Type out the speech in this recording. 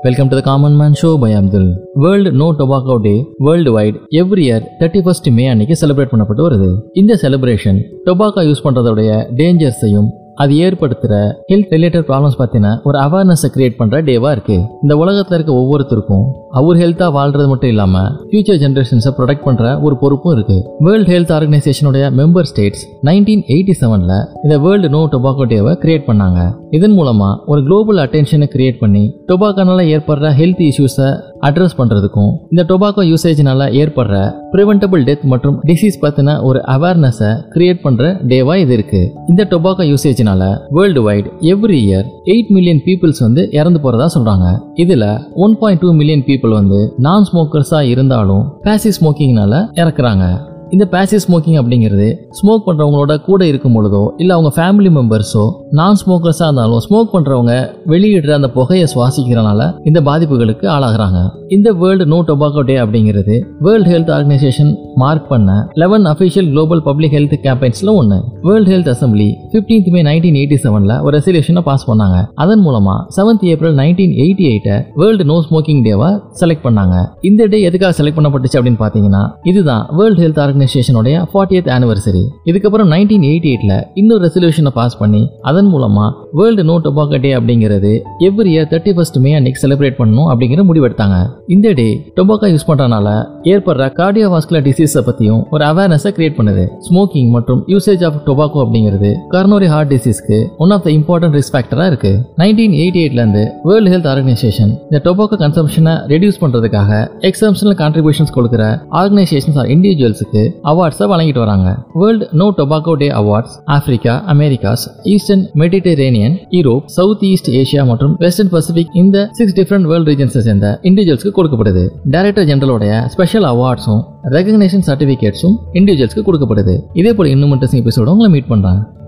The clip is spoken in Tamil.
Welcome to the Common Man Show by Abdul. World no tobacco day world wide every year thirty first May அன்னைக்கு செலிப்ரேட் பண்ணப்பட்டு வருது இந்த செலிப்ரேஷன் டொபாக்கோ யூஸ் பண்ணுறதோடைய டேஞ்சர்ஸையும் அது ஏற்படுத்துகிற ஹெல்த் ரிலேட்டட் ப்ராப்ளம்ஸ் பற்றின ஒரு அவேர்னஸை கிரியேட் பண்ணுற டேவாக இருக்குது இந்த உலகத்தில் இருக்க ஒவ்வொருத்தருக்கும் அவர் ஹெல்த்தாக வாழ்றது மட்டும் இல்லாமல் ஃபியூச்சர் ஜென்ரேஷன்ஸை ப்ரொடெக்ட் பண்ணுற ஒரு பொறுப்பும் இருக்குது வேர்ல்டு ஹெல்த் ஆர்கனைசேஷனுடைய மெம்பர் ஸ்டேட்ஸ் நைன்டீன் எயிட்டி செவனில் இந்த வேர்ல்டு நோ டொபாக்கோ டேவை கிரியேட் பண்ணாங்க. இதன் மூலமாக ஒரு குளோபல் அட்டென்ஷனை கிரியேட் பண்ணி டொபாக்கோனால் ஏற்படுற ஹெல்த் இஷ்யூஸை அட்ரஸ் பண்ணுறதுக்கும் இந்த டொபாக்கோ யூசேஜ்னால ஏற்படுற ப்ரிவென்டபிள் டெத் மற்றும் டிசீஸ் பற்றின ஒரு அவேர்னஸை கிரியேட் பண்ணுற டேவாக இது இருக்குது இந்த tobacco யூசேஜ்னால world wide every year eight million peoples வந்து இறந்து போகிறதா சொல்கிறாங்க இதில் one point two million people வந்து நான் ஸ்மோக்கர்ஸாக இருந்தாலும் பேசி ஸ்மோக்கிங்னால இறக்குறாங்க. இந்த பேசிவ் ஸ்மோக்கிங் அப்படிங்கிறது ஸ்மோக் பண்ணுறவங்களோட கூட இருக்கும் பொழுதோ இல்லை அவங்க ஃபேமிலி மெம்பர்ஸோ நான் ஸ்மோக்கர்ஸாக இருந்தாலும் ஸ்மோக் பண்ணுறவங்க வெளியிடுற அந்த புகையை சுவாசிக்கிறனால இந்த பாதிப்புகளுக்கு ஆளாகிறாங்க. இந்த வேர்ல்டு நோ டொபாக்கோ டே அப்படிங்கிறது வேர்ல்டு ஹெல்த் ஆர்கனைசேஷன் மார்க் பண்ண eleven official global public health கேம்பெயின்ஸில் ஒன்று world health assembly fifteenth May nineteen eighty செவனில் ஒரு ரெசல்யூஷனை பாஸ் பண்ணாங்க. அதன் மூலமாக செவன்த் ஏப்ரல் நைன்டீன் எயிட்டி எயிட்டை வேர்ல்டு நோ ஸ்மோக்கிங் டேவை செலக்ட் பண்ணாங்க. இந்த டே எதுக்காக செலக்ட் பண்ணப்பட்டுச்சு அப்படின்னு பார்த்தீங்கன்னா இதுதான் வேர்ல்டு ஹெல்த் ஆர்கனைசேஷனுடைய ஃபார்ட்டி எய்த் ஆனிவர்சரி இதுக்கப்புறம் நைன்டீன் எயிட்டி எயிட்டில் இன்னொரு ரெசல்யூஷனை பாஸ் பண்ணி அதை அதன் மூலமாக வேர்ல்டு நோ டொபாக்கோ டே அப்படிங்கிறது every year thirty first May அன்னைக்கு செலிப்ரேட் பண்ணணும் அப்படிங்கிற முடிவெடுத்தாங்க. இந்த டே டொபாக்கோ யூஸ் பண்ணுறனால ஏற்படுற கார்டியோவாஸ்குலர் டிசீஸை பற்றியும் ஒரு அவேர்னஸை கிரியேட் பண்ணுது. ஸ்மோக்கிங் மற்றும் யூசேஜ் ஆஃப் டொபாக்கோ அப்படிங்கிறது coronary heart டிசீஸ்க்கு one of the important risk ஃபேக்டராக இருக்கு. நைன்டீன் எயிட்டி எயிட்லேருந்து வேர்ல்டு ஹெல்த் ஆர்கனைசேஷன் இந்த டொபாக்கோ கன்சம்ஷனை ரெடியூஸ் பண்றதுக்காக எக்ஸம்ஷனல் கான்ட்ரிபியூஷன்ஸ் கொடுக்குற ஆர்கனைசேஷன்ஸ் ஆர் இண்டிவிஜுவல்ஸுக்கு அவார்ட்ஸை வழங்கிட்டு வராங்க. World no tobacco day awards Africa Americas Eastern Mediterranean Europe South East Asia மற்றும் வெஸ்டர்ன் பசிபிக் இந்த சிக்ஸ் டிஃபரெண்ட் வேர்ல்ட் ரீஜன்ஸை சேர்ந்த இண்டிவிஜுவல்ஸ்க்கு கொடுக்கப்படுது. டைரக்டர் ஜெனரலோடைய ஸ்பெஷல் அவார்ட்ஸும் ரெகக்னேஷன் சர்டிஃபிகேட்ஸும் இண்டிவிஜுவல்ஸ்க்கு கொடுக்கப்படுது. இதே போல இன்னும் இன்ட்ரெஸ்டிங் எபிசோட உங்களை மீட் பண்ணுறாங்க